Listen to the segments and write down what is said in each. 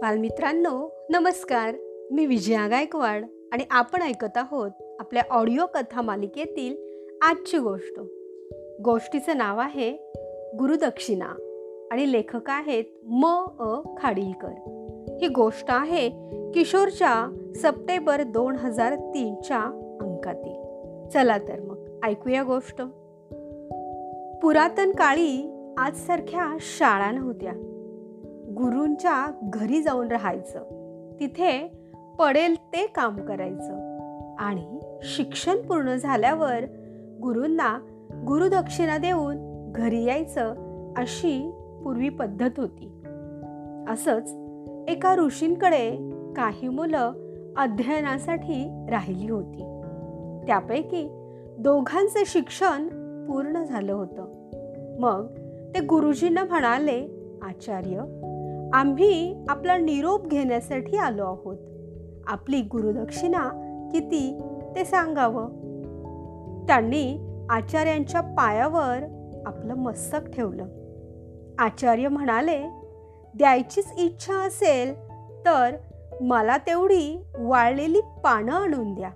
बालमित्रांनो नमस्कार. मी विजया गायकवाड आणि आपण ऐकत आहोत आपल्या ऑडिओ कथा मालिकेतील आजची गोष्ट. गोष्टीचं नाव आहे गुरुदक्षिणा आणि लेखक आहेत म. अ. खाडीलकर. ही गोष्ट आहे किशोरच्या सप्टेंबर दोन हजार तीनच्या अंकातील. चला तर मग ऐकूया गोष्ट. पुरातन काळी आजसारख्या शाळा नव्हत्या. गुरूंच्या घरी जाऊन राहायचं. तिथे पडेल ते काम करायचं. आणि शिक्षण पूर्ण झाल्यावर गुरूंना गुरुदक्षिणा देऊन घरी यायचं अशी पूर्वी पद्धत होती. असंच एका ऋषींकडे काही मुलं अध्ययनासाठी राहिली होती. त्यापैकी दोघांचे शिक्षण पूर्ण झालं होतं. मग ते गुरुजींना म्हणाले आचार्य आम्ही आपला निरोप घेण्यासाठी आलो आहोत. आपली गुरुदक्षिणा किती ते सांगावं? त्यांनी आचार्यांच्या पायावर आपलं मस्तक ठेवलं. आचार्य म्हणाले द्यायचीच इच्छा असेल तर मला तेवढी वाळलेली पानं आणून द्या.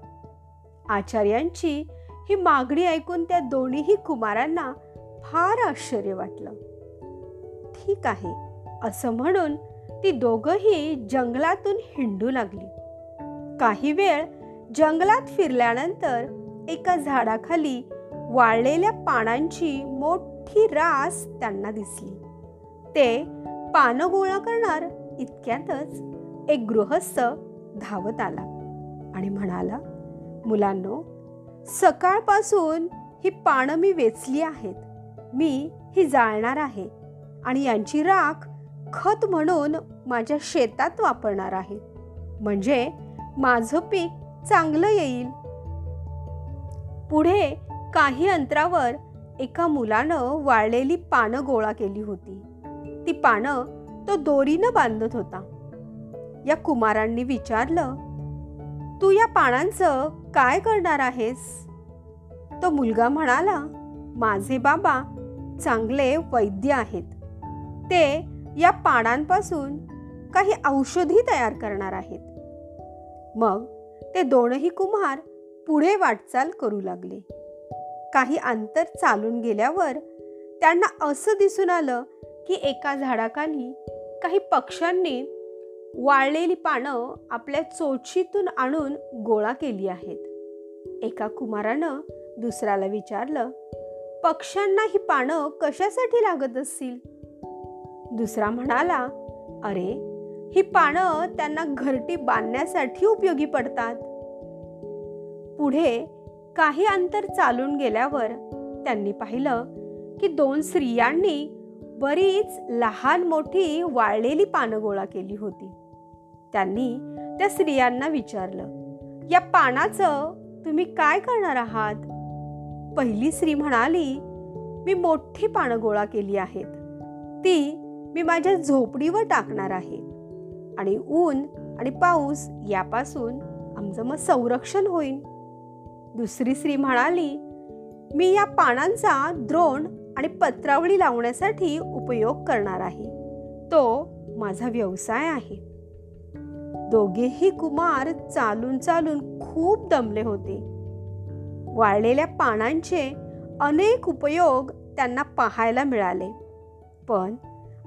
आचार्यांची ही मागणी ऐकून त्या दोन्हीही कुमारांना फार आश्चर्य वाटलं. ठीक आहे असं म्हणून ती दोघंही जंगलातून हिंडू लागली. काही वेळ जंगलात फिरल्यानंतर एका झाडाखाली वाळलेल्या पानांची मोठी रास त्यांना दिसली. ते पानं गोळा करणार इतक्यातच एक गृहस्थ धावत आला आणि म्हणाला मुलांनो सकाळपासून ही पानं मी वेचली आहेत. मी ही जाळणार आहे आणि यांची राख खत म्हणून माझ्या शेतात वापरणार आहे. म्हणजे माझं पीक चांगलं येईल. पुढे काही अंतरावर एका मुलानं वाळलेली पानं गोळा केली होती. ती पानं तो दोरीनं बांधत होता. या कुमारांनी विचारलं तू या पानांचं काय करणार आहेस? तो मुलगा म्हणाला माझे बाबा चांगले वैद्य आहेत. ते या पानांपासून काही औषधी तयार करणार आहेत. मग ते दोनही कुमार पुढे वाटचाल करू लागले. काही अंतर चालून गेल्यावर त्यांना असं दिसून आलं की एका झाडाखाली काही पक्ष्यांनी वाळलेली पानं आपल्या चोचीतून आणून गोळा केली आहेत. एका कुमारानं दुसऱ्याला विचारलं पक्ष्यांना ही पानं कशासाठी लागत असतील? दुसरा म्हणाला अरे ही पानं त्यांना घरटी बांधण्यासाठी उपयोगी पडतात. पुढे काही अंतर चालून गेल्यावर त्यांनी पाहिलं की दोन स्त्रियांनी बरीच लहान मोठी वाळलेली पानं गोळा केली होती. त्यांनी त्या स्त्रियांना विचारलं या पानाचं तुम्ही काय करणार आहात? पहिली स्त्री म्हणाली मी मोठी पानं गोळा केली आहेत. ती मी माझ्या झोपडीवर टाकणार आहे. आणि ऊन आणि पाऊस यापासून आमचं मग संरक्षण होईल. दुसरी स्त्री म्हणाली मी या पानांचा द्रोण आणि पत्रावळी लावण्यासाठी उपयोग करणार आहे. तो माझा व्यवसाय आहे. दोघेही कुमार चालून चालून खूप दमले होते. वाळलेल्या पानांचे अनेक उपयोग त्यांना पाहायला मिळाले. पण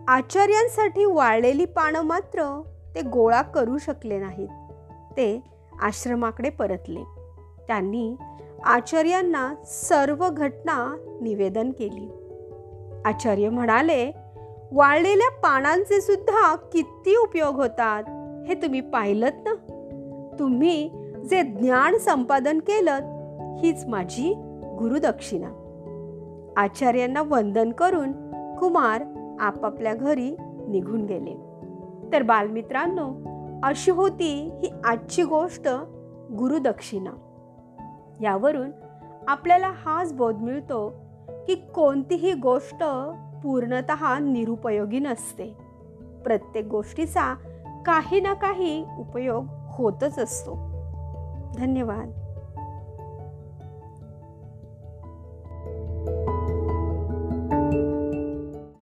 आचार्यांसाठी वाळलेली पानं मात्र ते गोळा करू शकले नाहीत. ते आश्रमाकडे परतले. त्यांनी आचार्यांना सर्व घटना निवेदन केली. आचार्य म्हणाले वाळलेल्या पानांचे सुद्धा किती उपयोग होतात हे तुम्ही पाहिलं ना? तुम्ही जे ज्ञान संपादन केलं हीच माझी गुरुदक्षिणा. आचार्यांना वंदन करून कुमार आपापल्या घरी निघून गेले. तर बालमित्रांनो अशी होती ही आजची गोष्ट गुरुदक्षिणा. यावरून आपल्याला हाच बोध मिळतो की कोणतीही गोष्ट पूर्णत निरुपयोगी नसते. प्रत्येक गोष्टीचा काही ना काही उपयोग होतच असतो. धन्यवाद.